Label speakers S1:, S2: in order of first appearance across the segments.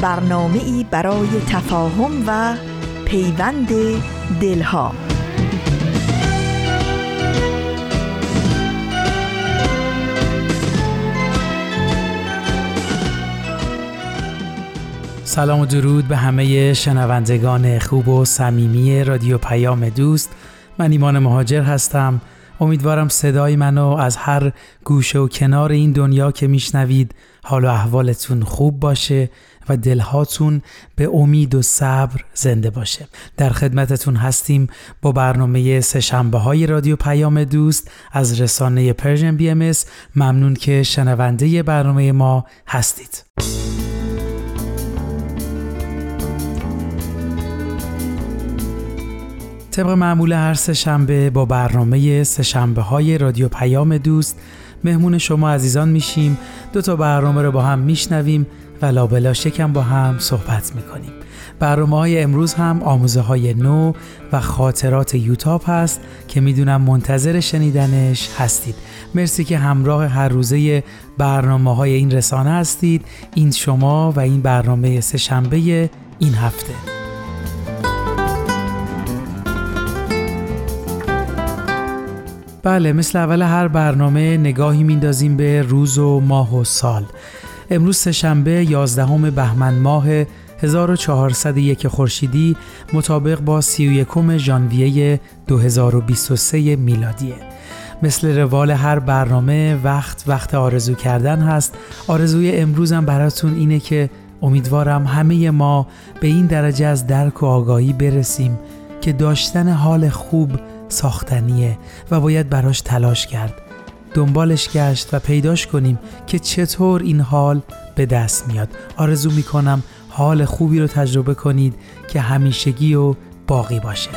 S1: برنامه ای برای تفاهم و پیوند دلها.
S2: سلام و درود به همه شنوندگان خوب و صمیمی رادیو پیام دوست. من ایمان مهاجر هستم. امیدوارم صدای منو از هر گوشه و کنار این دنیا که میشنوید حال و احوالتون خوب باشه. و دلهاتون به امید و صبر زنده باشه. در خدمتتون هستیم با برنامه سهشنبه های رادیو پیام دوست از رسانه Persian BMS ممنون که شنونده برنامه ما هستید. طبق معمول هر سه با برنامه سه های رادیو پیام دوست مهمون شما عزیزان میشیم. دو تا برنامه رو با هم میشنویم. و لابلا شکم با هم صحبت می‌کنیم. برنامه های امروز هم آموزه های نو و خاطرات یوتاب هست که می‌دونم منتظر شنیدنش هستید. مرسی که همراه هر روزه برنامه های این رسانه هستید. این شما و این برنامه سه شنبه این هفته. بله مثل اول هر برنامه نگاهی میندازیم به روز و ماه و سال. امروز سهشنبه 11 بهمن ماه 1401 خورشیدی مطابق با 31 ژانویه 2023 میلادیه مثل روال هر برنامه وقت وقت آرزو کردن هست. آرزوی امروزم براتون اینه که امیدوارم همه ما به این درجه از درک و آگاهی برسیم که داشتن حال خوب ساختنیه و باید براش تلاش کرد. دنبالش گشت و پیداش کنیم که چطور این حال به دست میاد. آرزو می‌کنم حال خوبی رو تجربه کنید که همیشگی و باقی باشه.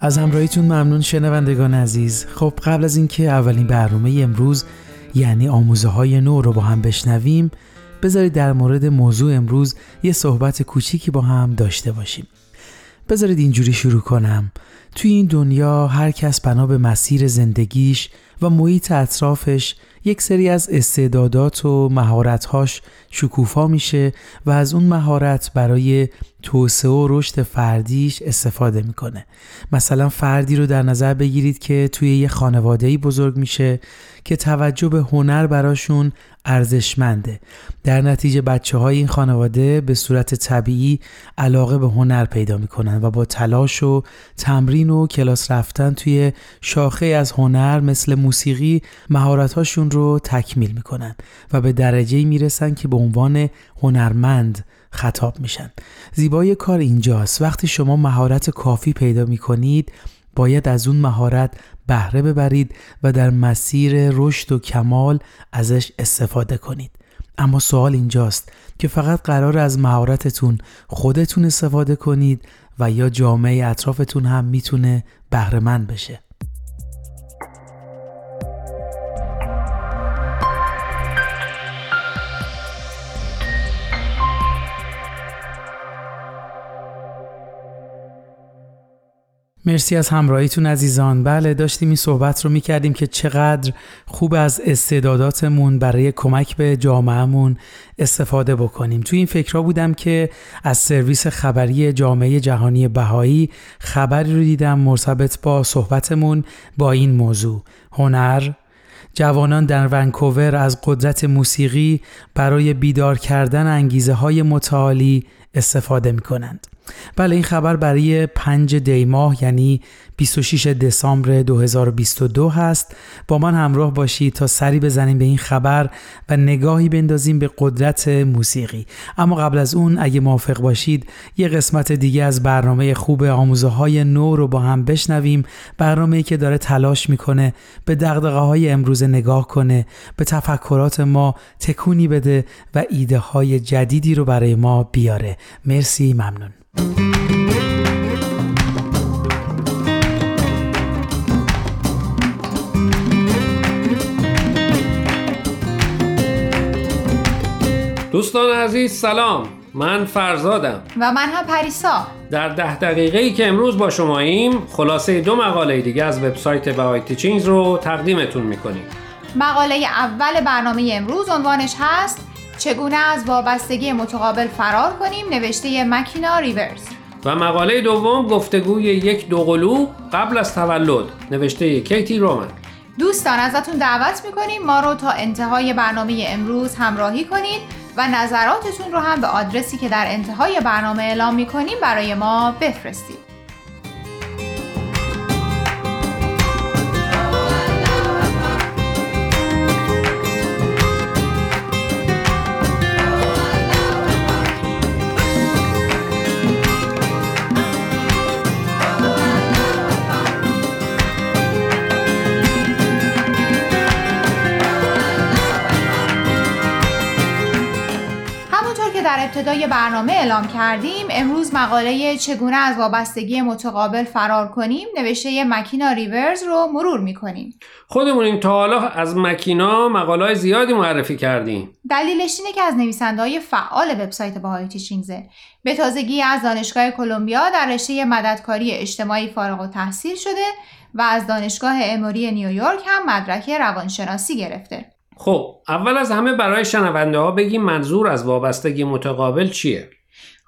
S2: از همراهیتون ممنون شنوندگان عزیز. خب قبل از اینکه اولین برنامه امروز یعنی آموزه های نو رو با هم بشنویم بذارید در مورد موضوع امروز یه صحبت کوچیکی با هم داشته باشیم. بذارید اینجوری شروع کنم. توی این دنیا هر کس بنا به مسیر زندگیش و محیط اطرافش یک سری از استعدادات و مهارتهاش شکوفا میشه و از اون مهارت برای توسعه و رشد فردیش استفاده می‌کنه مثلا فردی رو در نظر بگیرید که توی یه خانواده بزرگ میشه که توجه به هنر براشون ارزشمنده. در نتیجه بچه های این خانواده به صورت طبیعی علاقه به هنر پیدا می‌کنن و با تلاش و تمرین و کلاس رفتن توی شاخه از هنر مثل موسیقی مهارتهاشون رو تکمیل می‌کنن و به درجه می‌رسن که به عنوان هنرمند خطاب میشن. زیبای کار اینجاست. وقتی شما مهارت کافی پیدا می‌کنید باید از اون مهارت بهره ببرید و در مسیر رشد و کمال ازش استفاده کنید. اما سوال اینجاست که فقط قرار از مهارتتون خودتون استفاده کنید و یا جامعه اطرافتون هم می‌تونه بهرهمند بشه. مرسی از همراهیتون عزیزان. بله داشتیم این صحبت رو می‌کردیم که چقدر خوب از استعداداتمون برای کمک به جامعهمون استفاده بکنیم. توی این فکرها بودم که از سرویس خبری جامعه جهانی بهایی خبری رو دیدم مرتبط با صحبتمون با این موضوع. هنر جوانان در ونکوور از قدرت موسیقی برای بیدار کردن انگیزه های متعالی استفاده می کنند. بله این خبر برای 5 دی ماه یعنی 26 دسامبر 2022 هست. با من همراه باشید تا سری بزنیم به این خبر و نگاهی بندازیم به قدرت موسیقی. اما قبل از اون اگه موافق باشید یه قسمت دیگه از برنامه خوب آموزه های نو رو با هم بشنویم. برنامه‌ای که داره تلاش می‌کنه به دقدقه های امروز نگاه کنه به تفکرات ما تکونی بده و ایده های جدیدی رو برای ما بیاره. مرسی ممنون.
S3: دوستان عزیز سلام. من فرزادم.
S4: و من هم پریسا.
S3: در ده دقیقه ای که امروز با شماییم خلاصه دو مقاله دیگه از وبسایت بهای تیچینگز رو تقدیمتون می‌کنیم.
S4: مقاله اول برنامه امروز عنوانش هست چگونه از وابستگی متقابل فرار کنیم؟ نوشته مکینا ریورز.
S3: و مقاله دوم گفتگوی یک دوقلو قبل از تولد. نوشته کیتی رومن.
S4: دوستان ازتون دعوت می‌کنیم ما رو تا انتهای برنامه امروز همراهی کنید و نظراتتون رو هم به آدرسی که در انتهای برنامه اعلام می‌کنیم برای ما بفرستید. ابتدای برنامه اعلام کردیم. امروز مقاله چگونه از وابستگی متقابل فرار کنیم نوشته مکینا ریورز رو مرور می‌کنیم.
S3: خودمون این تا حالا از مکینا مقاله زیادی معرفی کردیم.
S4: دلیلش اینه که از نویسنده فعال وبسایت باهای تیشینگزه به تازگی از دانشگاه کلمبیا در رشته مددکاری اجتماعی فارغ و تحصیل شده و از دانشگاه اموری نیویورک هم مدرک روانشناسی گرفته.
S3: خب اول از همه برای شنونده ها بگیم منظور از وابستگی متقابل چیه؟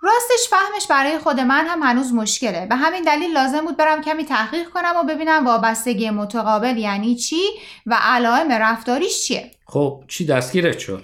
S4: راستش فهمش برای خود من هم هنوز مشکله به همین دلیل لازم بود برم کمی تحقیق کنم و ببینم وابستگی متقابل یعنی چی و علائم رفتاریش چیه
S3: خب چی دستگیرت شد؟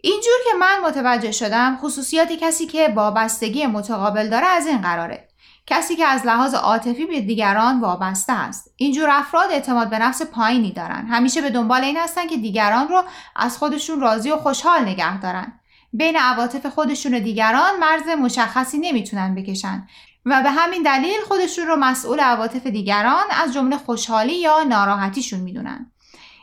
S4: اینجور که من متوجه شدم خصوصیات کسی که وابستگی متقابل داره از این قراره کسی که از لحاظ عاطفی به دیگران وابسته است. اینجور افراد اعتماد به نفس پایینی دارن. همیشه به دنبال این هستن که دیگران رو از خودشون راضی و خوشحال نگه دارن. بین عواطف خودشون و دیگران مرز مشخصی نمی‌تونن بکشن و به همین دلیل خودشون رو مسئول عواطف دیگران از جمله خوشحالی یا ناراحتیشون می‌دونن.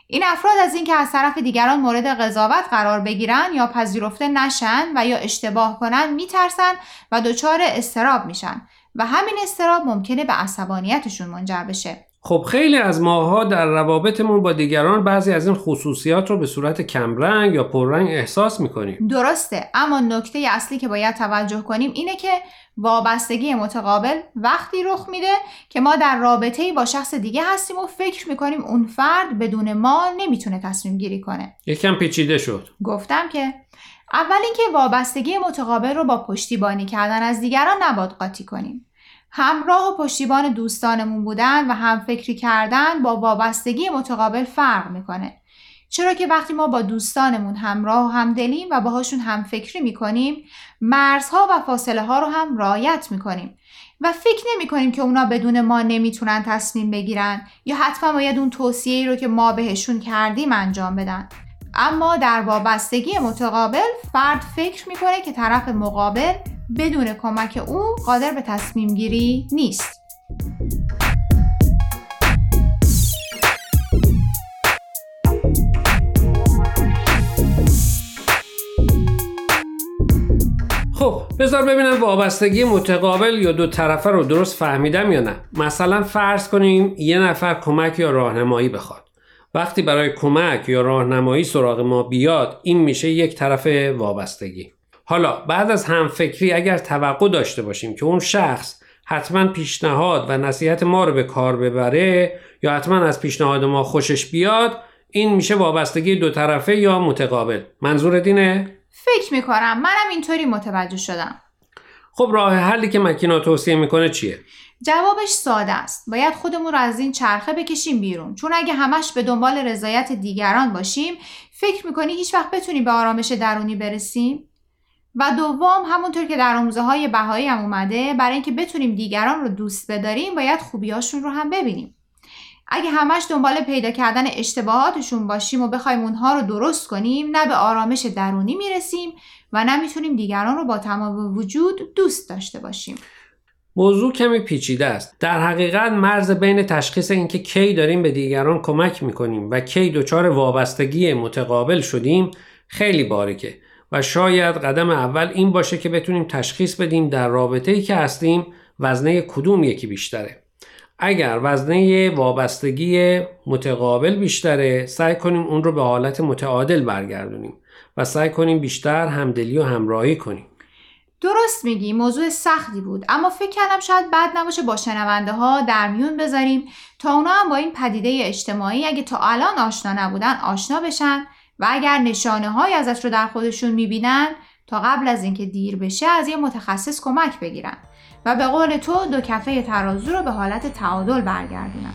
S4: این افراد از اینکه از طرف دیگران مورد قضاوت قرار بگیرن یا پذیرفته نشن و یا اشتباه کنن میترسن و دچار استراب میشن. و همین استراب ممکنه به عصبانیتشون منجر بشه.
S3: خب خیلی از ماها در روابطمون با دیگران بعضی از این خصوصیات رو به صورت کمرنگ یا پررنگ احساس می‌کنیم.
S4: درسته اما نکته اصلی که باید توجه کنیم اینه که وابستگی متقابل وقتی رخ میده که ما در رابطه با شخص دیگه هستیم و فکر می‌کنیم اون فرد بدون ما نمی‌تونه تصمیم گیری کنه.
S3: یکم پیچیده شد.
S4: گفتم که اول اینکه وابستگی متقابل رو با پشتیبانی کردن از دیگران نباید قاطی کنیم. همراه و پشتیبان دوستانمون بودن و هم فکری کردن با وابستگی متقابل فرق می‌کنه. چرا که وقتی ما با دوستانمون همراه و همدلیم و باهاشون هم فکری می‌کنیم مرزها و فاصله ها رو هم رعایت می‌کنیم و فکر نمی کنیم که اونا بدون ما نمی‌تونن تصمیم بگیرن یا حتما باید اون توصیه رو که ما بهشون کردیم انجام بدن. اما در وابستگی متقابل فرد فکر می‌کنه که طرف مقابل بدون کمک او قادر به تصمیم گیری نیست.
S3: خب بذار ببینم وابستگی متقابل یا دو طرفه رو درست فهمیدم یا نه. مثلا فرض کنیم یه نفر کمک یا راهنمایی بخواد. وقتی برای کمک یا راهنمایی سراغ ما بیاد این میشه یک طرف وابستگی حالا بعد از همفکری اگر توقع داشته باشیم که اون شخص حتما پیشنهاد و نصیحت ما رو به کار ببره یا حتما از پیشنهاد ما خوشش بیاد این میشه وابستگی دو طرفه یا متقابل منظور دینه؟
S4: فکر می‌کنم منم اینطوری متوجه شدم
S3: خب راه حلی که مکینا توصیه می‌کنه چیه؟
S4: جوابش ساده است. باید خودمون رو از این چرخه بکشیم بیرون. چون اگه همش به دنبال رضایت دیگران باشیم فکر می‌کنی هیچ وقت بتونیم به آرامش درونی برسیم؟ و دوم همونطور که در آموزه های بهایی هم اومده برای اینکه بتونیم دیگران رو دوست بداریم باید خوبیاشون رو هم ببینیم. اگه همش دنبال پیدا کردن اشتباهاتشون باشیم و بخوایم اونها رو درست کنیم نه به آرامش درونی می‌رسیم و نه می‌تونیم دیگران رو با تمام وجود دوست داشته باشیم.
S3: موضوع کمی پیچیده است. در حقیقت مرز بین تشخیص اینکه کی داریم به دیگران کمک می‌کنیم و کی دچار وابستگی متقابل شدیم خیلی باریکه و شاید قدم اول این باشه که بتونیم تشخیص بدیم در رابطه ای که هستیم وزنه کدوم یکی بیشتره. اگر وزنه وابستگی متقابل بیشتره سعی کنیم اون رو به حالت متعادل برگردونیم و سعی کنیم بیشتر همدلی و همراهی کنیم.
S4: درست میگی موضوع سختی بود. اما فکر کردم شاید بد نباشه با شنونده ها در میون بذاریم تا اونا هم با این پدیده اجتماعی اگه تا الان آشنا نبودن آشنا بشن و اگر نشانه های ازش رو در خودشون می‌بینن تا قبل از اینکه دیر بشه از یه متخصص کمک بگیرن و به قول تو دو کفه ترازو رو به حالت تعادل برگردونن.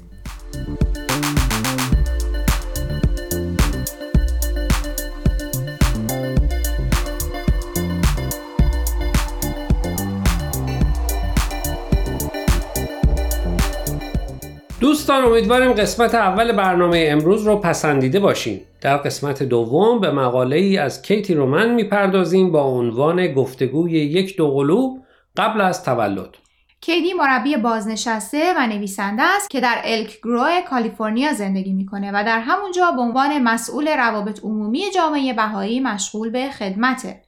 S3: دوستان امیدواریم قسمت اول برنامه امروز رو پسندیده باشیم. در قسمت دوم به مقاله ای از کیتی رومن می‌پردازیم با عنوان گفتگوی یک دوقلو قبل از تولد.
S4: کیدی مربی بازنشسته و نویسنده است که در الک گرو کالیفرنیا زندگی می‌کنه و در همونجا به عنوان مسئول روابط عمومی جامعه بهایی مشغول به خدمته.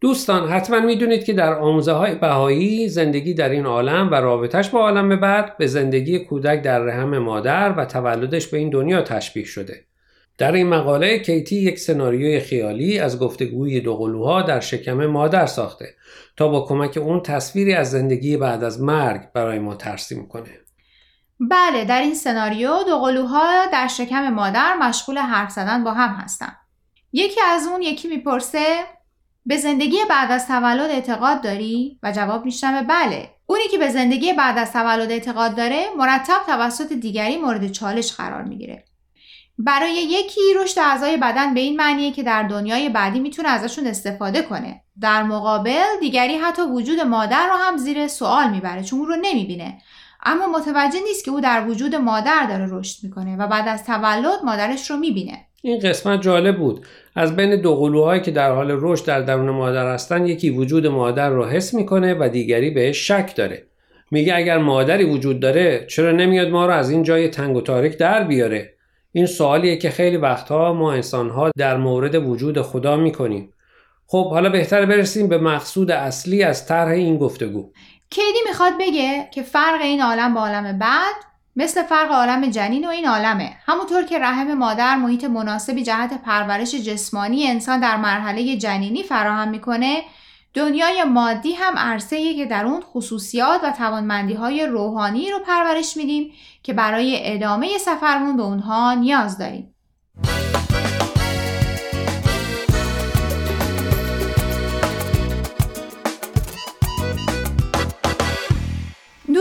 S3: دوستان حتما می‌دونید که در آموزه های بهایی زندگی در این عالم و رابطش با عالم بعد به زندگی کودک در رحم مادر و تولدش به این دنیا تشبیه شده. در این مقاله کیتی یک سناریوی خیالی از گفتگوی دوقلوها در شکم مادر ساخته تا با کمک اون تصویری از زندگی بعد از مرگ برای ما ترسیم کنه.
S4: بله در این سناریو دوقلوها در شکم مادر مشغول حرف زدن با هم هستن. یکی از اون یکی می‌پرسه به زندگی بعد از تولد اعتقاد داری؟ و جواب میشنوه بله. اونی که به زندگی بعد از تولد اعتقاد داره مرتب توسط دیگری مورد چالش قرار می‌گیره. برای یکی رشد اعضای بدن به این معنیه که در دنیای بعدی می‌تونه ازشون استفاده کنه. در مقابل دیگری حتی وجود مادر رو هم زیر سوال می‌بره چون اون رو نمی‌بینه. اما متوجه نیست که او در وجود مادر داره رشد می‌کنه و بعد از تولد مادرش رو می‌بینه.
S3: این قسمت جالب بود. از بین دو قلوهایی که در حال رشد در درون مادر هستن یکی وجود مادر رو حس می‌کنه و دیگری بهش شک داره. میگه اگر مادری وجود داره چرا نمیاد ما رو از این جای تنگ و تاریک در بیاره؟ این سوالیه که خیلی وقتها ما انسانها در مورد وجود خدا می‌کنیم. خب حالا بهتر برسیم به مقصود اصلی از طرح این گفتگو.
S4: کیدی می‌خواد بگه که فرق این عالم با عالم بعد مثل فرق عالم جنین و این عالمه. همونطور که رحم مادر محیط مناسبی جهت پرورش جسمانی انسان در مرحله جنینی فراهم می‌کنه دنیای مادی هم عرصه که در اون خصوصیات و توانمندی های روحانی رو پرورش میدیم که برای ادامه سفرمون به اونها نیاز داریم.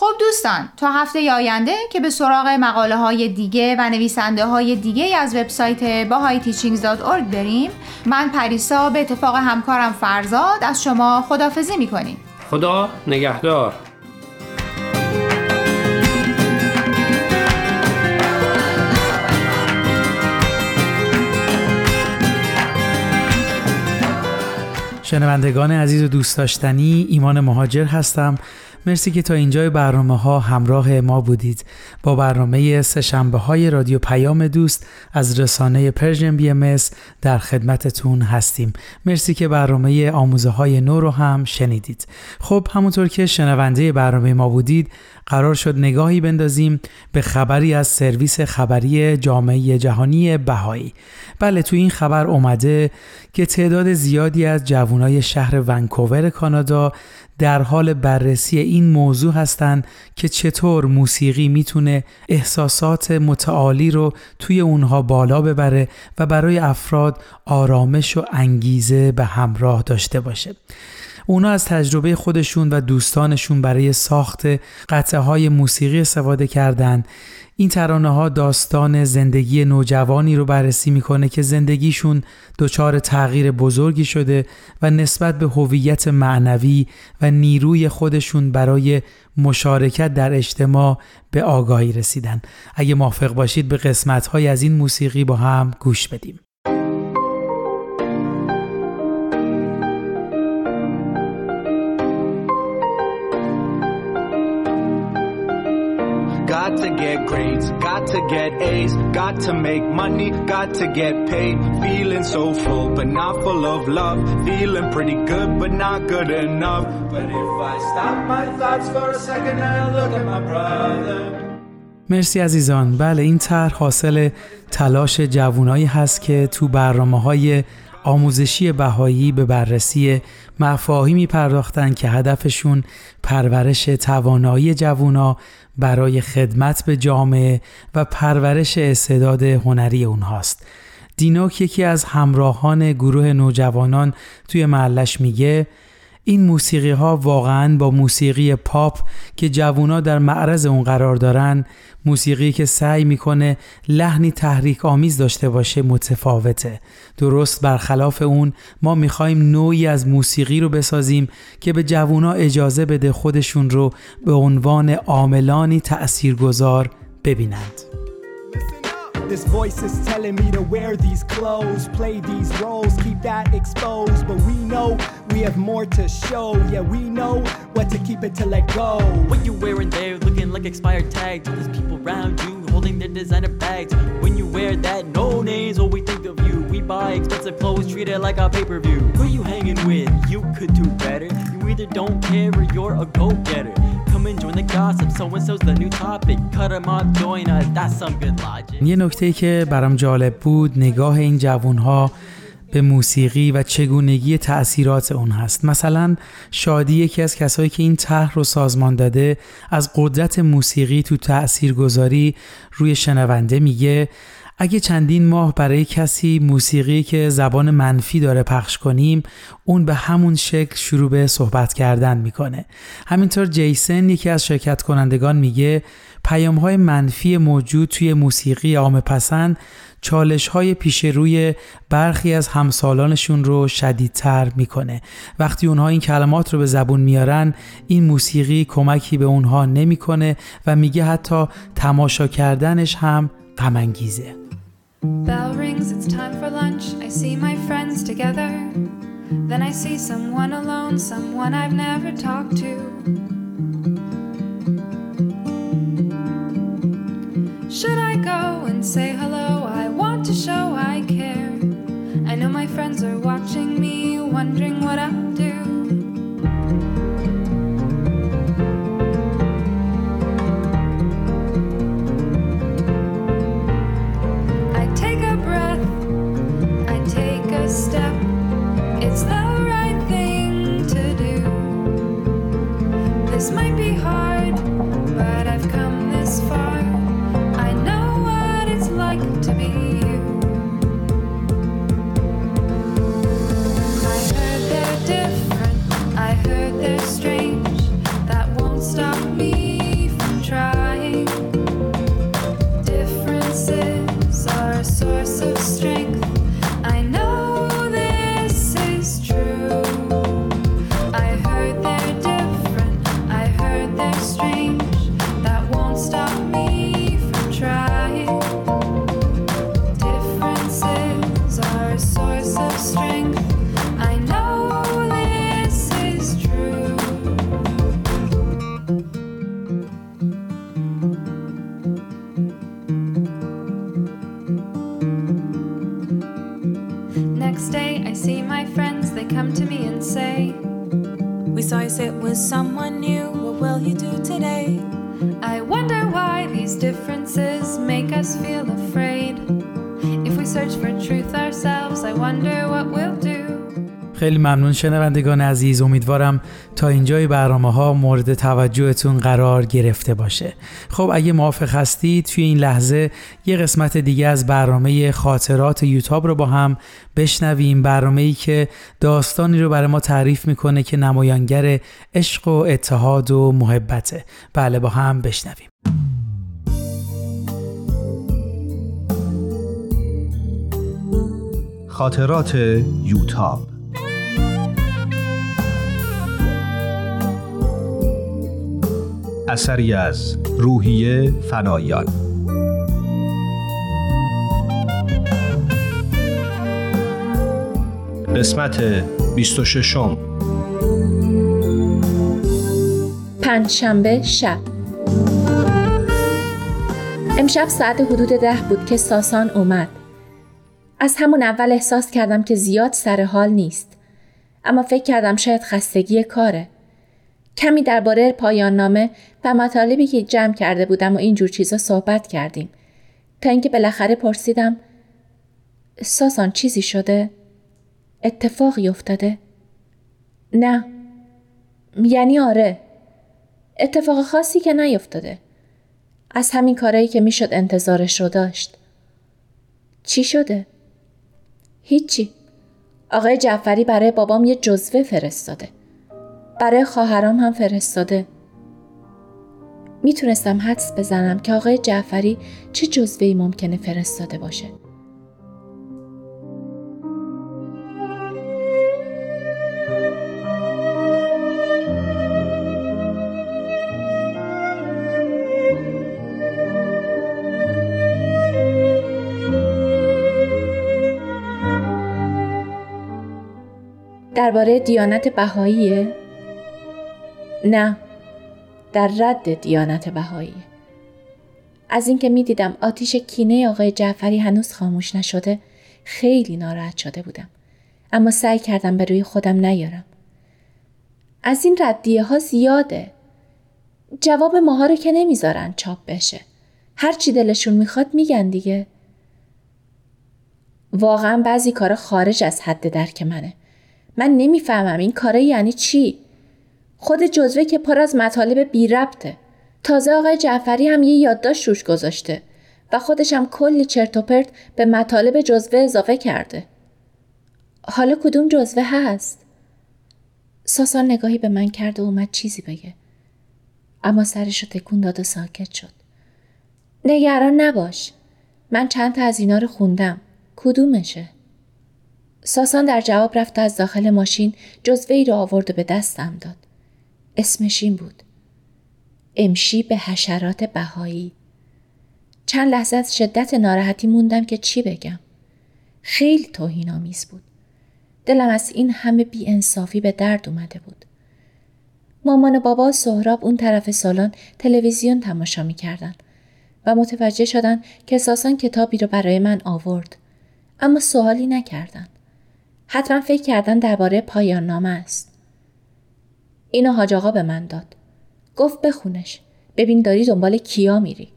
S4: خب دوستان تا هفته آینده که به سراغ مقاله های دیگه و نویسنده های دیگه از وبسایت bahayteachings.org بریم من پریسا به اتفاق همکارم فرزاد از شما خدافزی می‌کنیم.
S3: خدا نگهدار.
S2: شنوندگان عزیز و دوست داشتنی ایمان مهاجر هستم. مرسی که تا اینجای برنامه ها همراه ما بودید. با برنامه سشنبه های رادیو پیام دوست از رسانه پرژن بی ام در خدمتتون هستیم. مرسی که برنامه آموزه های نو رو هم شنیدید. خب همونطور که شنونده برنامه ما بودید قرار شد نگاهی بندازیم به خبری از سرویس خبری جامعه جهانی بهایی بله تو این خبر اومده که تعداد زیادی از جوانای شهر ونکوور کانادا در حال بررسی این موضوع هستند که چطور موسیقی می‌تونه احساسات متعالی رو توی اونها بالا ببره و برای افراد آرامش و انگیزه به همراه داشته باشه. اونا از تجربه خودشون و دوستانشون برای ساخت قطعه های موسیقی استفاده کردند این ترانه ها داستان زندگی نوجوانی رو بررسی می‌کنه که زندگیشون دچار تغییر بزرگی شده و نسبت به هویت معنوی و نیروی خودشون برای مشارکت در اجتماع به آگاهی رسیدن. اگه موافق باشید به قسمت های از این موسیقی با هم گوش بدیم. Got to get grades, got to get A's, got to make money, got to get paid. Feeling so full, but not full of love. Feeling pretty good, but not good enough. But if I stop my thoughts for a second and look at my brother. مرسی عزیزان بله این طرح حاصل تلاش جوونایی هست که تو برنامه های آموزشی بهایی به بررسی مفاهیمی پرداختن که هدفشون پرورش توانایی جوونا برای خدمت به جامعه و پرورش استعداد هنری اونهاست. دینوک یکی از همراهان گروه نوجوانان توی محلش میگه این موسیقی ها واقعا با موسیقی پاپ که جوونا در معرض اون قرار دارن موسیقی که سعی می‌کنه لحنی تحریک آمیز داشته باشه متفاوته. درست برخلاف اون ما می‌خوایم نوعی از موسیقی رو بسازیم که به جوونا اجازه بده خودشون رو به عنوان عاملانی تأثیرگذار ببینند. This voice is telling me to wear these clothes, play these roles, keep that exposed. But we know we have more to show. Yeah, we know what to keep it to let go. What you wearing there, looking like expired tags. All there's people around you holding their designer bags. When you wear that, no names, what we think of you. We buy expensive clothes, treat it like a pay per view. Who you hanging with? You could do better. You either don't care or you're a go getter. یه نکته که برام جالب بود نگاه این جوون ها به موسیقی و چگونگی تأثیرات اون هست. مثلا شادی یکی از کسایی که این طرح رو سازمان داده از قدرت موسیقی تو تأثیرگذاری روی شنونده میگه اگه چندین ماه برای کسی موسیقی که زبان منفی داره پخش کنیم اون به همون شکل شروع به صحبت کردن می‌کنه. همینطور جیسن یکی از شرکت کنندگان میگه پیام های منفی موجود توی موسیقی عام پسند چالش های پیش روی برخی از همسالانشون رو شدیدتر می‌کنه. وقتی اونها این کلمات رو به زبون میارن این موسیقی کمکی به اونها نمی‌کنه و میگه حتی تماشا کردنش هم غم Bell rings, it's time for lunch. I see my friends together. Then I see someone alone, someone I've never talked to. Should I go and say hello? I want to show I care. I know my friends are watching me, wondering what I'll do.
S5: step. It's the right thing to do. This might be hard.
S2: خیلی ممنون شنوندگان عزیز. امیدوارم تا اینجای برنامه ها مورد توجهتون قرار گرفته باشه. خب اگه موافق هستید توی این لحظه یه قسمت دیگه از برنامه خاطرات یوتاب رو با هم بشنویم. برنامه ای که داستانی رو برای ما تعریف می‌کنه که نمایانگر عشق و اتحاد و محبته. بله با هم بشنویم.
S6: خاطرات یوتاب اثری از روحیه فنایان. قسمت 26
S7: پنجشنبه شب. امشب ساعت حدود ده بود که ساسان اومد. از همون اول احساس کردم که زیاد سر حال نیست. اما فکر کردم شاید خستگی کاره. کمی درباره پایان نامه و مطالبی که جمع کرده بودم و اینجور چیزا صحبت کردیم. تا اینکه بالاخره پرسیدم ساسان چیزی شده؟ اتفاقی افتاده؟ نه. یعنی آره. اتفاق خاصی که نیفتاده. از همین کارایی که می‌شد انتظارش رو داشت. چی شده؟ هیچی. آقای جعفری برای بابام یه جزوه فرستاده. برای خواهرام هم فرستاده می‌تونستم حدس بزنم که آقای جعفری چه جزوهی ممکنه فرستاده باشه درباره دیانت بهاییه؟ نه. در رد دیانت بهایی. از اینکه می‌دیدم آتیش کینه آقای جعفری هنوز خاموش نشده خیلی ناراحت شده بودم. اما سعی کردم به روی خودم نیارم. از این ردیه ها زیاده. جواب ماها رو که نمی‌ذارن چاپ بشه. هر چی دلشون می‌خواد میگن دیگه. واقعا بعضی کارا خارج از حد درک منه. من نمی‌فهمم این کاره یعنی چی. خود جزوه که پر از مطالب بی ربطه. تازه آقای جعفری هم یه یادداشت روش گذاشته و خودش هم کلی چرت و پرت به مطالب جزوه اضافه کرده. حالا کدوم جزوه هست؟ ساسان نگاهی به من کرد و اومد چیزی بگه. اما سرش رو تکون داد و ساکت شد. نگران نباش. من چند تا از اینا رو خوندم. کدومشه؟ ساسان در جواب رفت از داخل ماشین جزوه ای رو آورد و به دستم داد. اسمش این بود. امشی به حشرات بهایی. چند لحظه از شدت ناراحتی موندم که چی بگم. خیلی توهین آمیز بود. دلم از این همه بی انصافی به درد اومده بود. مامان و بابا سهراب اون طرف سالن تلویزیون تماشا می‌کردن و متوجه شدن که اساسا کتابی رو برای من آورد. اما سوالی نکردن. حتما فکر کردن درباره پایان نامه است. اینو حاج آقا به من داد. گفت بخونش. ببین داری دنبال کیا میری.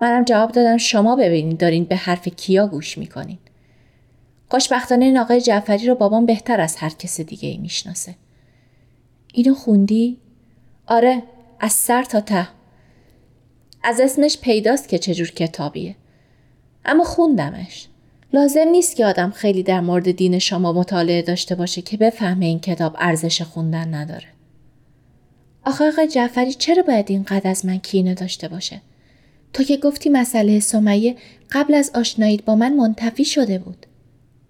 S7: منم جواب دادم شما ببینید دارین به حرف کیا گوش می‌کنین. خوشبختانه این آقای جعفری رو بابام بهتر از هر کس دیگه ای می‌شناسه. اینو خوندی؟ آره از سر تا ته. از اسمش پیداست که چجور کتابیه. اما خوندمش. لازم نیست که آدم خیلی در مورد دین شما مطالعه داشته باشه که بفهمه این کتاب ارزش خوندن نداره. آخه آقای جعفری چرا باید اینقدر از من کینه داشته باشه؟ تو که گفتی مسئله سمیه قبل از آشنایید با من منتفی شده بود.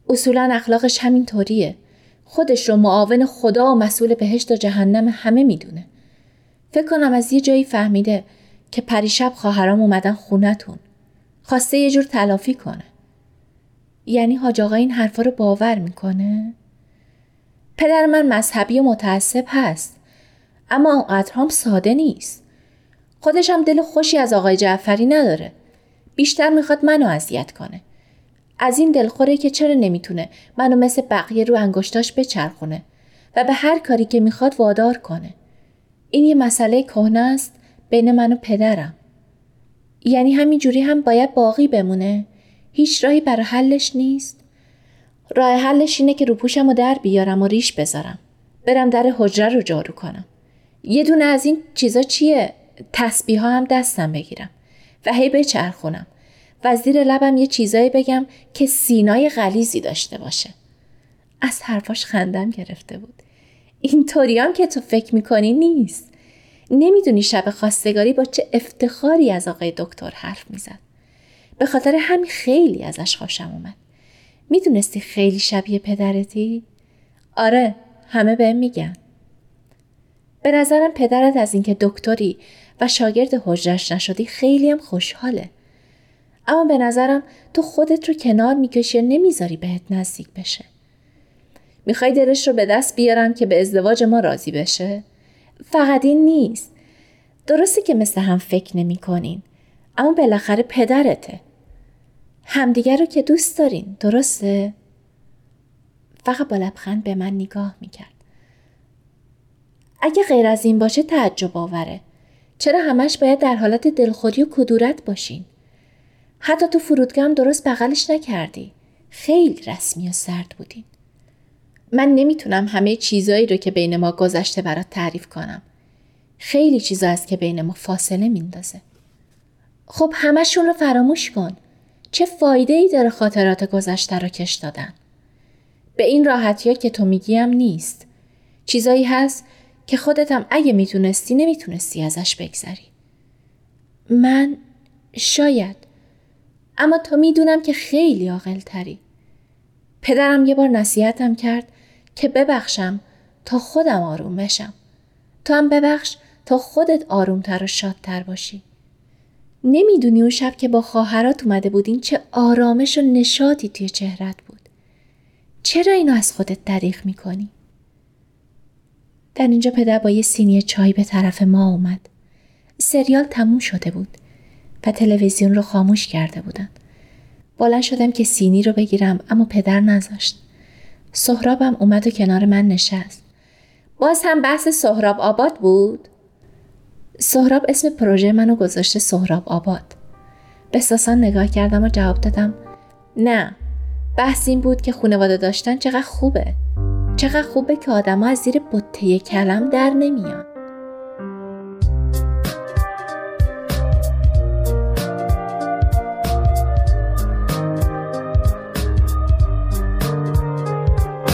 S7: اصولا اخلاقش همین طوریه. خودش رو معاون خدا و مسئول بهشت و جهنم همه می‌دونه. فکر کنم از یه جایی فهمیده که پریشب خواهرام اومدن خونتون. خواسته یه جور تلافی کنه. یعنی حاج آقا این حرفا رو باور می‌کنه؟ پدر من مذهبی و متعصب هست اما اونقدر هم ساده نیست. خودش هم دل خوشی از آقای جعفری نداره. بیشتر می‌خواد منو اذیت کنه. از این دلخوره که چرا نمی‌تونه منو مثل بقیه رو انگشتاش بچرخونه و به هر کاری که می‌خواد وادار کنه. این یه مسئله کهنه است بین من و پدرم. یعنی همینجوری هم باید باقی بمونه؟ هیچ راهی برای حلش نیست؟ راه حلش اینه که روپوشم رو در بیارم و ریش بذارم. برم در حجره رو جارو کنم. یه دونه از این چیزا چیه؟ تسبیح هم دستم بگیرم و هی بچرخونم و زیر لبم یه چیزایی بگم که سینای غلیزی داشته باشه. از حرفاش خندم گرفته بود. اینطوری هم که تو فکر می‌کنی نیست. نمی‌دونی شب خواستگاری با چه افتخاری از آقای دکتر حرف می‌زد. به خاطر همین خیلی ازش خوشم اومد. می‌دونستی خیلی شبیه پدرتی؟ آره همه بهم میگن. به نظرم پدرت از اینکه دکتری و شاگرد حجرش نشدی خیلی هم خوشحاله. اما به نظرم تو خودت رو کنار می‌کشی و نمی‌ذاری بهت نزدیک بشه. می‌خوای دلش رو به دست بیارم که به ازدواج ما راضی بشه؟ فقط این نیست. درسته که مثل هم فکر نمی کنین. اما بالاخره پدرته. همدیگر رو که دوست دارین. درسته؟ فقط با لبخند به من نگاه می‌کرد. اگه غیر از این باشه تعجب آوره. چرا همش باید در حالت دلخوری و کدورت باشین؟ حتی تو فرودگاه هم درست بغلش نکردی. خیلی رسمی و سرد بودین. من نمی‌تونم همه چیزایی رو که بین ما گذشته برات تعریف کنم. خیلی چیزا هست که بین ما فاصله میندازه. خب همشون رو فراموش کن. چه فایده ای داره خاطرات گذشته رو کش دادن؟ به این راحتی ها که تو میگیم نیست. چیزایی هست که خودتم اگه می‌تونستی نمی‌تونستی ازش بگذری. من شاید اما تو می‌دونم که خیلی عاقل تری. پدرم یه بار نصیحتم کرد که ببخشم تا خودم آروم بشم. تو هم ببخش تا خودت آرومتر و شادتر باشی. نمی‌دونی اون شب که با خواهرات اومده بودین چه آرامش و نشاطی توی چهرت بود. چرا اینو از خودت دریغ می‌کنی؟ در اینجا پدر با یه سینی چای به طرف ما اومد. سریال تموم شده بود و تلویزیون رو خاموش کرده بودن. بلند شدم که سینی رو بگیرم اما پدر نذاشت. سهرابم اومد و کنار من نشست. باز هم بحث سهراب آباد بود؟ سهراب اسم پروژه منو گذاشته سهراب آباد. به ساسان نگاه کردم و جواب دادم نه بحث این بود که خانواده داشتن چقدر خوبه. چقدر خوبه که آدما از زیر بطه کلم در نمیان.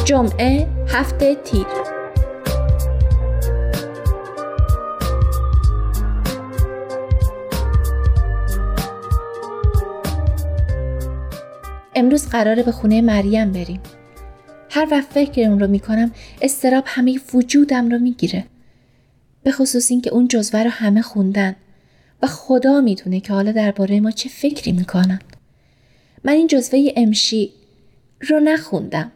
S7: جمعه هفته تیر. امروز قراره به خونه مریم بریم. هر وقت فکر اون رو می‌کنم استراب همه وجودم رو می‌گیره. به خصوص اینکه اون جزوه رو همه خوندن و خدا می‌دونه که حالا درباره ما چه فکری می‌کنن. من این جزوه امشی رو نخوندم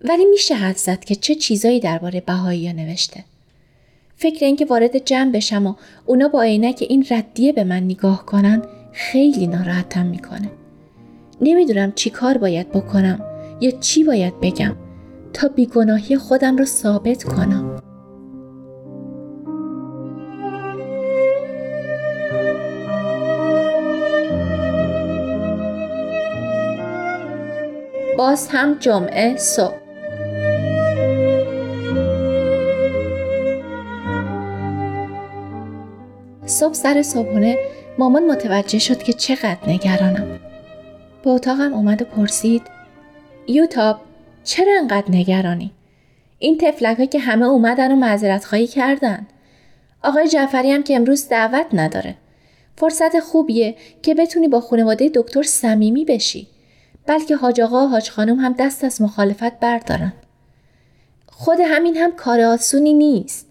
S7: ولی میشه حد زد که چه چیزایی درباره بهایی نوشته. فکر اینکه وارد جمع بشم و اونا با عینک این ردیه به من نگاه کنن خیلی ناراحتم می‌کنه. نمی‌دونم چی کار باید بکنم یا چی باید بگم تا بیگناهی خودم رو ثابت کنم. باز هم جمعه صبح صبح سر صبحونه مامان متوجه شد که چقدر نگرانم. به اتاقم اومد و پرسید یوتاب چرا انقدر نگرانی؟ این تفلک که همه اومدن و معذرت خواهی کردن. آقای جعفری هم که امروز دعوت نداره. فرصت خوبیه که بتونی با خانواده دکتر صمیمی بشی. بلکه حاج آقا و حاج خانم هم دست از مخالفت بردارن. خود همین هم کار آسونی نیست.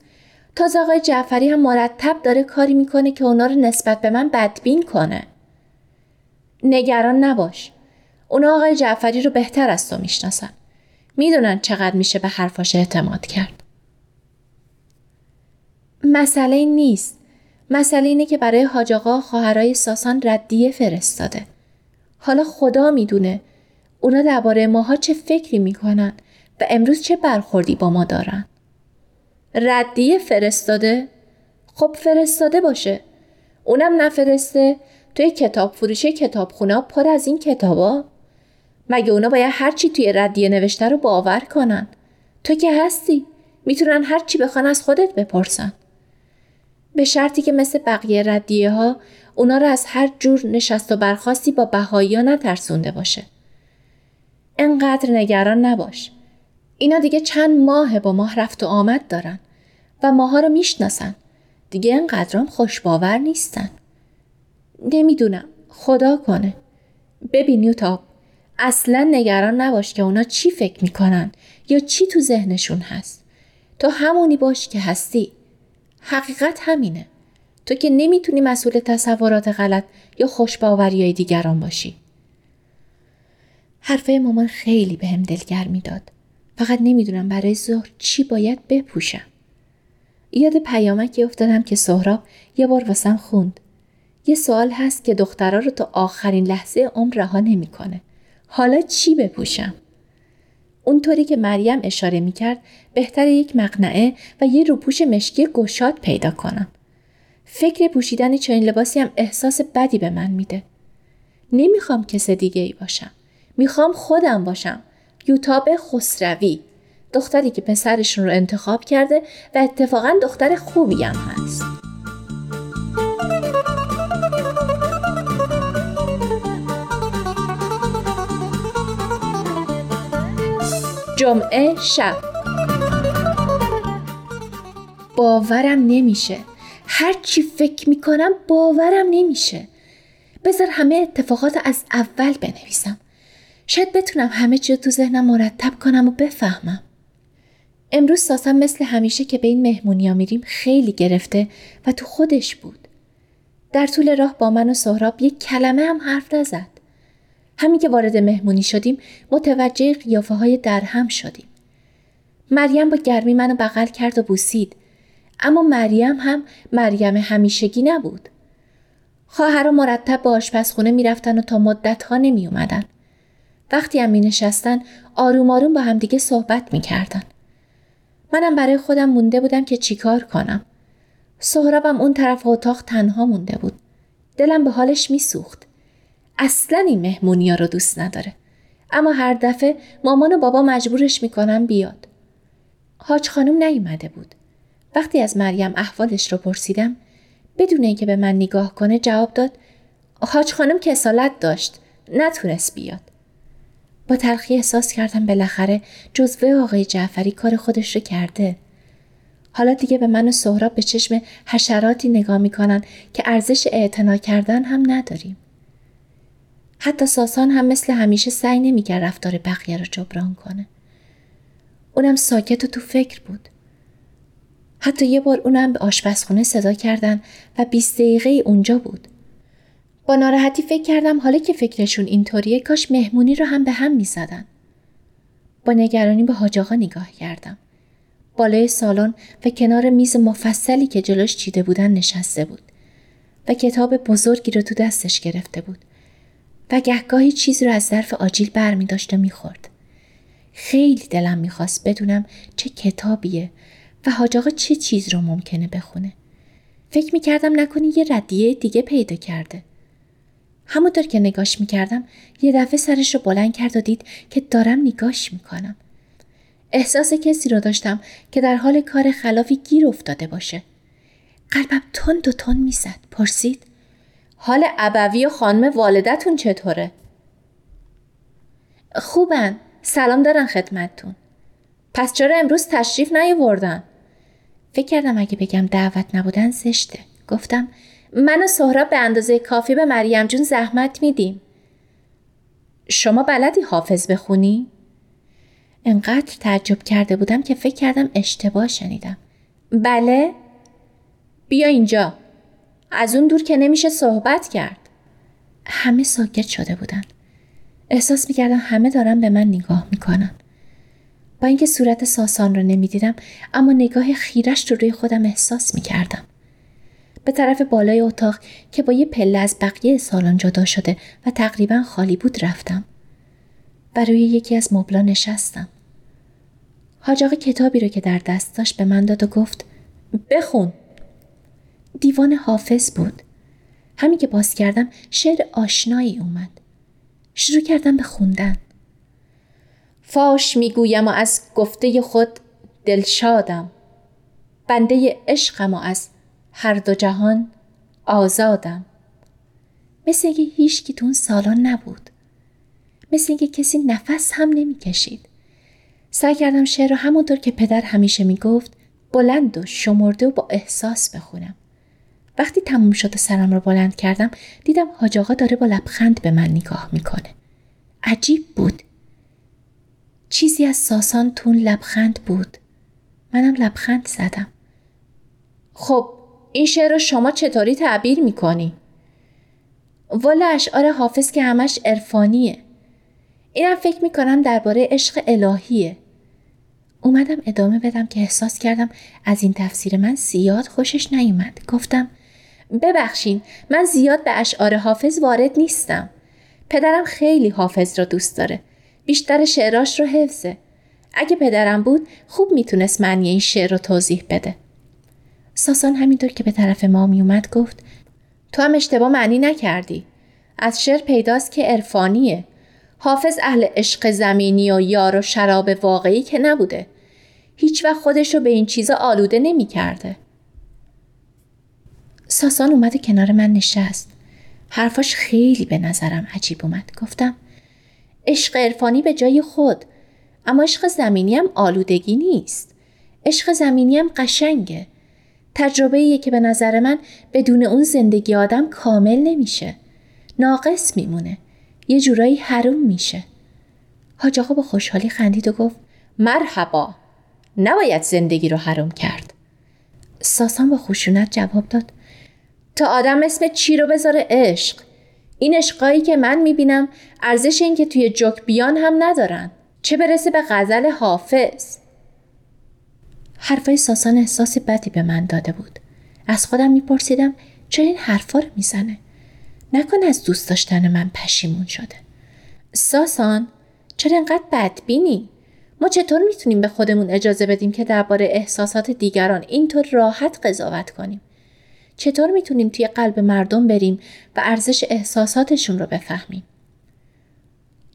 S7: تازه آقای جعفری هم مرتب داره کاری می‌کنه که اونا رو نسبت به من بدبین کنه. نگران نباش. اونا آقای جعفری رو بهتر از تو می‌شناسن. می‌دونن چقدر میشه به حرفاش اعتماد کرد. مسئله این نیست. مسئله اینه که برای حاج آقا خواهرای ساسان ردیه فرستاده. حالا خدا می‌دونه اونا درباره ماها چه فکری می‌کنن و امروز چه برخوردی با ما دارن ردیه فرستاده خب فرستاده باشه اونم نفرسته توی کتاب فروشی کتابخونه پر از این کتابا مگه اونا باید هرچی توی ردیه نوشته رو باور کنن تو که هستی می‌تونن هرچی بخوان از خودت بپرسن به شرطی که مثل بقیه ردیه ها اونا رو از هر جور نشست و برخواستی با بهایی ها نترسونده باشه. انقدر نگران نباش. اینا دیگه چند ماه با ماه رفت و آمد دارن و ماها رو می‌شناسن. دیگه انقدرام خوشباور نیستن. نمی‌دونم. خدا کنه. ببین یوتاب اصلا نگران نباش که اونا چی فکر می‌کنن یا چی تو ذهنشون هست. تو همونی باش که هستی. حقیقت همینه. تو که نمی‌تونی مسئول تصورات غلط یا خوشباوری های دیگران باشی. حرفه مامان خیلی به هم دلگرمی می‌داد. فقط نمی‌دونم برای ظهر چی باید بپوشم. یاد پیامکی افتادم که سهراب یه بار واسم خوند. یه سوال هست که دخترها رو تا آخرین لحظه عمر رها نمی‌کنه. حالا چی بپوشم؟ اونطوری که مریم اشاره می‌کرد بهتر یک مقنعه و یه روپوش مشکی گشاد پیدا کنم. فکر پوشیدن چنین لباسی هم احساس بدی به من میده. نمی‌خوام کس دیگه ای باشم. می‌خوام خودم باشم. یوتاب خسروی. دختری که پسرشون رو انتخاب کرده و اتفاقا دختر خوبی هم هست. جمعه شب. باورم نمیشه. هر چی فکر می‌کنم باورم نمیشه. بذار همه اتفاقات از اول بنویسم. شاید بتونم همه چی تو ذهنم مرتب کنم و بفهمم. امروز ساسم مثل همیشه که به این مهمونیا میریم خیلی گرفته و تو خودش بود. در طول راه با من و سهراب یک کلمه هم حرف نزد. همین که وارد مهمونی شدیم متوجه قیافه های درهم شدیم مریم با گرمی منو بغل کرد و بوسید اما مریم هم مریم همیشگی نبود. خواهر مرتب به آشپزخونه می‌رفتن و تا مدت ها نمی اومدن. وقتی هم می نشستن آروم آروم با همدیگه صحبت می کردن. منم برای خودم مونده بودم که چیکار کنم. سهرابم اون طرف اتاق تنها مونده بود. دلم به حالش میسوخت. اصلا این مهمونی ها رو دوست نداره. اما هر دفعه مامان و بابا مجبورش می‌کنن بیاد. حاج خانم نیومده بود. وقتی از مریم احوالش رو پرسیدم بدون اینکه به من نگاه کنه جواب داد حاج خانم کسالت داشت نتونست بیاد با تلخی احساس کردم بالاخره جزوه آقای جعفری کار خودش رو کرده حالا دیگه به من و سهراب به چشم حشراتی نگاه می‌کنن که ارزش اعتنا کردن هم نداریم حتی ساسان هم مثل همیشه سعی نمی‌کرد رفتار بقیه رو جبران کنه اونم ساکت و تو فکر بود حتی یه بار اونم به آشپزخونه صدا کردن و 20 دقیقه اونجا بود. با ناراحتی فکر کردم حالا که فکرشون اینطوریه کاش مهمونی رو هم به هم می‌زدن. با نگرانی به حاج آقا نگاه کردم. بالای سالن و کنار میز مفصلی که جلوش چیده بودن نشسته بود و کتاب بزرگی رو تو دستش گرفته بود و گهگاهی چیزی رو از ظرف آجیل بر می داشت و می‌خورد. خیلی دلم می‌خواست بدونم چه کتابیه و حاج چه چیز رو ممکنه بخونه. فکر می‌کردم نکنی یه ردیه دیگه پیدا کرده. همونطور که نگاش می‌کردم یه دفعه سرش رو بلند کرد و دید که دارم نگاش می‌کنم احساس کسی رو داشتم که در حال کار خلافی گیر افتاده باشه. قلبم تند و تند می‌زد پرسید حال ابوی و خانم والدتون چطوره؟ خوبن. سلام دارن خدمتتون. پس چرا امروز تشریف نیاوردن؟ فکر کردم اگه بگم دعوت نبودن زشته. گفتم من و سهراب به اندازه کافی به مریم جون زحمت میدیم. شما بلدی حافظ بخونی؟ انقدر تعجب کرده بودم که فکر کردم اشتباه شنیدم. بله؟ بیا اینجا. از اون دور که نمیشه صحبت کرد. همه ساکت شده بودن. احساس می‌کردم همه دارن به من نگاه می‌کنن. با اینکه صورت ساسان را نمی‌دیدم اما نگاه خیرش رو روی خودم احساس می‌کردم. به طرف بالای اتاق که با یه پله از بقیه سالن جدا شده و تقریبا خالی بود رفتم. و روی یکی از مبلا نشستم. حاج کتابی رو که در دست داشت به من داد و گفت بخون. دیوان حافظ بود. همین که باز کردم شعر آشنایی اومد. شروع کردم به خوندن. فاش می‌گویم و از گفته خود دلشادم. بنده عشقم و از هر دو جهان آزادم. مثل اینکه هیچ کی تو اون سالان نبود. مثل اینکه کسی نفس هم نمی‌کشید. سعی کردم شعر رو همونطور که پدر همیشه می‌گفت بلند و شمرده و با احساس بخونم. وقتی تموم شد و سرم رو بلند کردم دیدم حاج آقا داره با لبخند به من نگاه می‌کنه. عجیب بود. چیزی از ساسان تون لبخند بود. منم لبخند زدم. خب این شعر رو شما چطوری تعبیر می‌کنی؟ والا اشعار حافظ که همش عرفانیه. اینم فکر می‌کنم درباره عشق الهیه. اومدم ادامه بدم که احساس کردم از این تفسیر من زیاد خوشش نیومد. گفتم ببخشین من زیاد به اشعار حافظ وارد نیستم. پدرم خیلی حافظ را دوست داره. بیشتر شعراش رو حفظه. اگه پدرم بود خوب می‌تونست معنی این شعر رو توضیح بده. ساسان همینطور که به طرف ما میومد گفت تو هم اشتباه معنی نکردی. از شعر پیداست که عرفانیه. حافظ اهل عشق زمینی و یار و شراب واقعی که نبوده. هیچ وقت خودش رو به این چیزا آلوده نمی کرده. ساسان اومد کنار من نشست. حرفاش خیلی به نظرم عجیب اومد. گفتم عشق عرفانی به جای خود اما عشق زمینی هم آلودگی نیست. عشق زمینی هم قشنگه. تجربه که به نظر من بدون اون زندگی آدم کامل نمیشه. ناقص میمونه. یه جورایی حروم میشه. حاج آقا با خوشحالی خندید و گفت مرحبا نباید زندگی رو حروم کرد. ساسان با خشونت جواب داد تا آدم اسم چی رو بذاره عشق. این عشقایی که من می‌بینم ارزش این که توی جک بیان هم ندارن. چه برسه به غزل حافظ. حرفای ساسان احساس بدی به من داده بود. از خودم میپرسیدم چرا این حرفا رو می‌زنه؟ نکن از دوست داشتن من پشیمون شده. ساسان چرا انقدر بدبینی؟ ما چطور می‌تونیم به خودمون اجازه بدیم که درباره احساسات دیگران اینطور راحت قضاوت کنیم؟ چطور می‌تونیم توی قلب مردم بریم و ارزش احساساتشون رو بفهمیم؟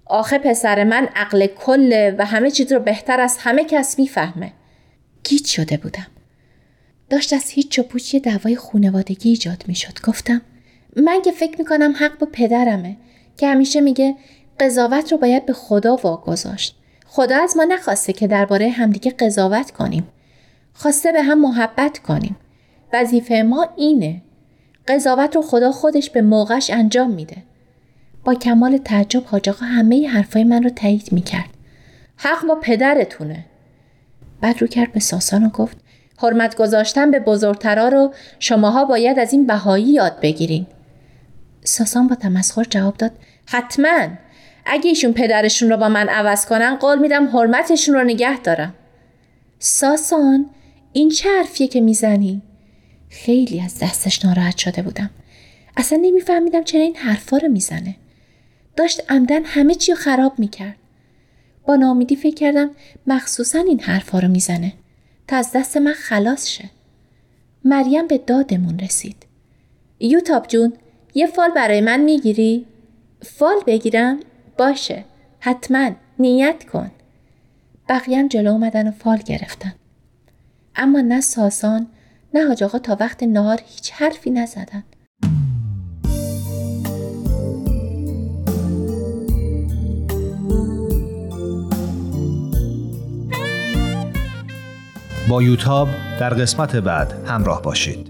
S7: آخه پسر من عقل کله و همه چیز رو بهتر از همه کس می‌فهمه. گیت شده بودم. داشت از هیچ و پوچ یه دعوای خونوادگی ایجاد می‌شد. گفتم من که فکر می‌کنم حق با پدرمه که همیشه میگه قضاوت رو باید به خدا واگذاشت. خدا از ما نخواسته که درباره همدیگه قضاوت کنیم. خواسته به هم محبت کنیم. وظیفه ما اینه. قضاوت رو خدا خودش به موقعش انجام میده. با کمال تعجب حاج آقا همه حرفای من رو تایید می‌کرد. حق با پدرتونه. بعد رو کرد به ساسان و گفت حرمت گذاشتن به بزرگترا رو شماها باید از این بهایی یاد بگیرین. ساسان با تمسخر جواب داد حتما. اگه ایشون پدرشون رو با من عوض کنن قول میدم حرمتشون رو نگه دارم. ساسان این چه حرفیه که می‌زنی؟ خیلی از دستش ناراحت شده بودم. اصلا نمیفهمیدم چرا این حرفا رو می‌زنه. داشت عمدن همه چی رو خراب می‌کرد. با نامیدی فکر کردم مخصوصا این حرفا رو می‌زنه. تا از دست من خلاص شه. مریم به دادمون رسید. یوتاب جون یه فال برای من می‌گیری؟ فال بگیرم؟ باشه. حتما. نیت کن. بقیم جلو اومدن و فال گرفتن. اما نه ساسان نه حاج آقا تا وقت نهار هیچ حرفی نزدن.
S6: با یوتاب در قسمت بعد همراه باشید.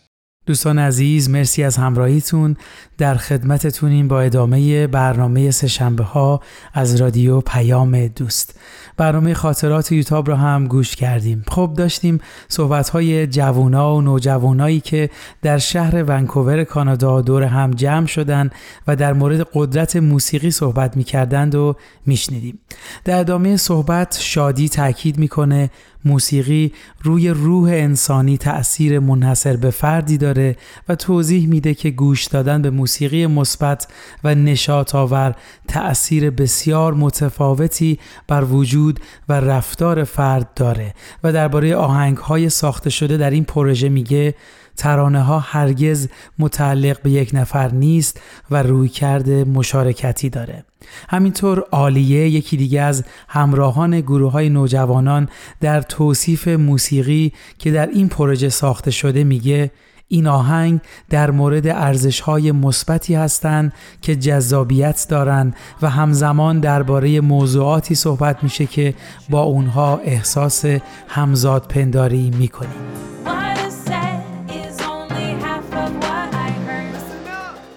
S2: دوستان عزیز مرسی از همراهیتون. در خدمتتونیم با ادامه برنامه سهشنبه ها از رادیو پیام دوست. برنامه خاطرات یوتاب رو هم گوش کردیم. خب داشتیم صحبت های جوونا و نوجوانایی که در شهر ونکوور کانادا دور هم جمع شدن و در مورد قدرت موسیقی صحبت می‌کردند و میشنیدیم. در ادامه صحبت شادی تاکید می‌کنه موسیقی روی روح انسانی تأثیر منحصر به فردی داره و توضیح میده که گوش دادن به موسیقی مثبت و نشاط آور تأثیر بسیار متفاوتی بر وجود و رفتار فرد داره و درباره آهنگ های ساخته شده در این پروژه میگه ترانه ها هرگز متعلق به یک نفر نیست و روی کرده مشارکتی داره. همینطور عالیه یکی دیگه از همراهان گروه های نوجوانان در توصیف موسیقی که در این پروژه ساخته شده میگه این آهنگ در مورد ارزش های مثبتی هستند که جذابیت دارند و همزمان درباره موضوعاتی صحبت میشه که با اونها احساس همزاد پنداری می‌کنیم.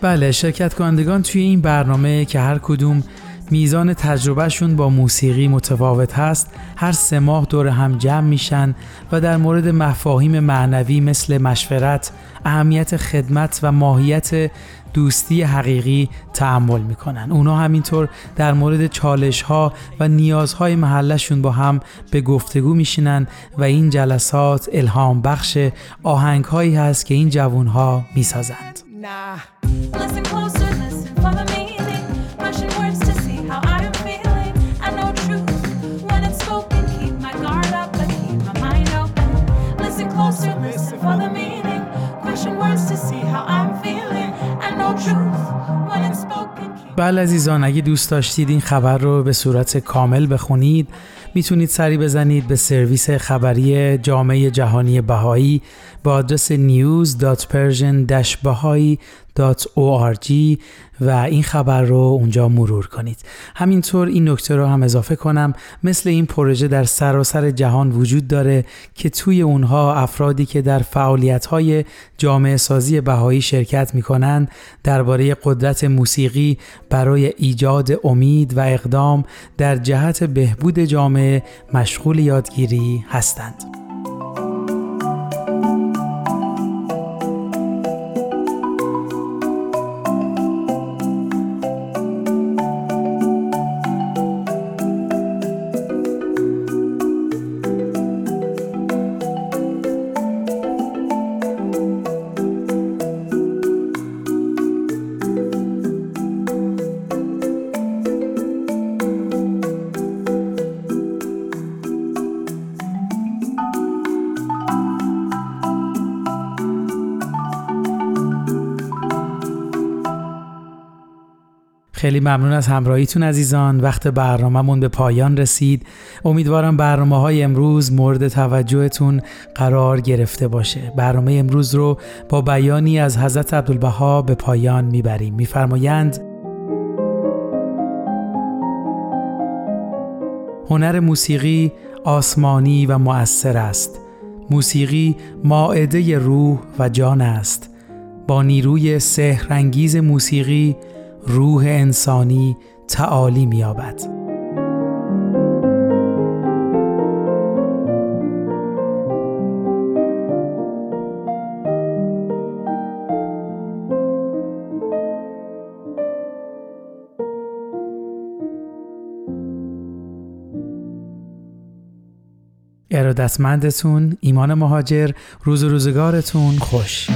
S2: بله شرکت کنندگان توی این برنامه که هر کدوم میزان تجربهشون با موسیقی متفاوت هست هر سه ماه دور هم جمع میشن و در مورد مفاهیم معنوی مثل مشورت، اهمیت خدمت و ماهیت دوستی حقیقی تعمل می‌کنن. اونا همینطور در مورد چالش ها و نیازهای محلشون با هم به گفتگو میشینن و این جلسات الهام بخش آهنگ هایی هست که این جوون ها می‌سازند. بله عزیزان اگه دوست داشتید این خبر رو به صورت کامل بخونید می‌تونید سری بزنید به سرویس خبری جامعه جهانی بهایی با آدرس news.persian-bahai.org و این خبر رو اونجا مرور کنید همینطور این نکته رو هم اضافه کنم مثل این پروژه در سراسر جهان وجود داره که توی اونها افرادی که در فعالیت های جامعه سازی بهایی شرکت می‌کنن درباره قدرت موسیقی برای ایجاد امید و اقدام در جهت بهبود جامعه مشغول یادگیری هستند. ممنون از همراهیتون عزیزان. وقت برنامهمون به پایان رسید. امیدوارم برنامه های امروز مورد توجهتون قرار گرفته باشه. برنامه امروز رو با بیانی از حضرت عبدالبها به پایان می‌بریم. میفرمایند هنر موسیقی آسمانی و مؤثر است. موسیقی ماعده روح و جان است. با نیروی سحرانگیز موسیقی روح انسانی تعالی میابد ارادتمندتون ایمان مهاجر روز روزگارتون خوش.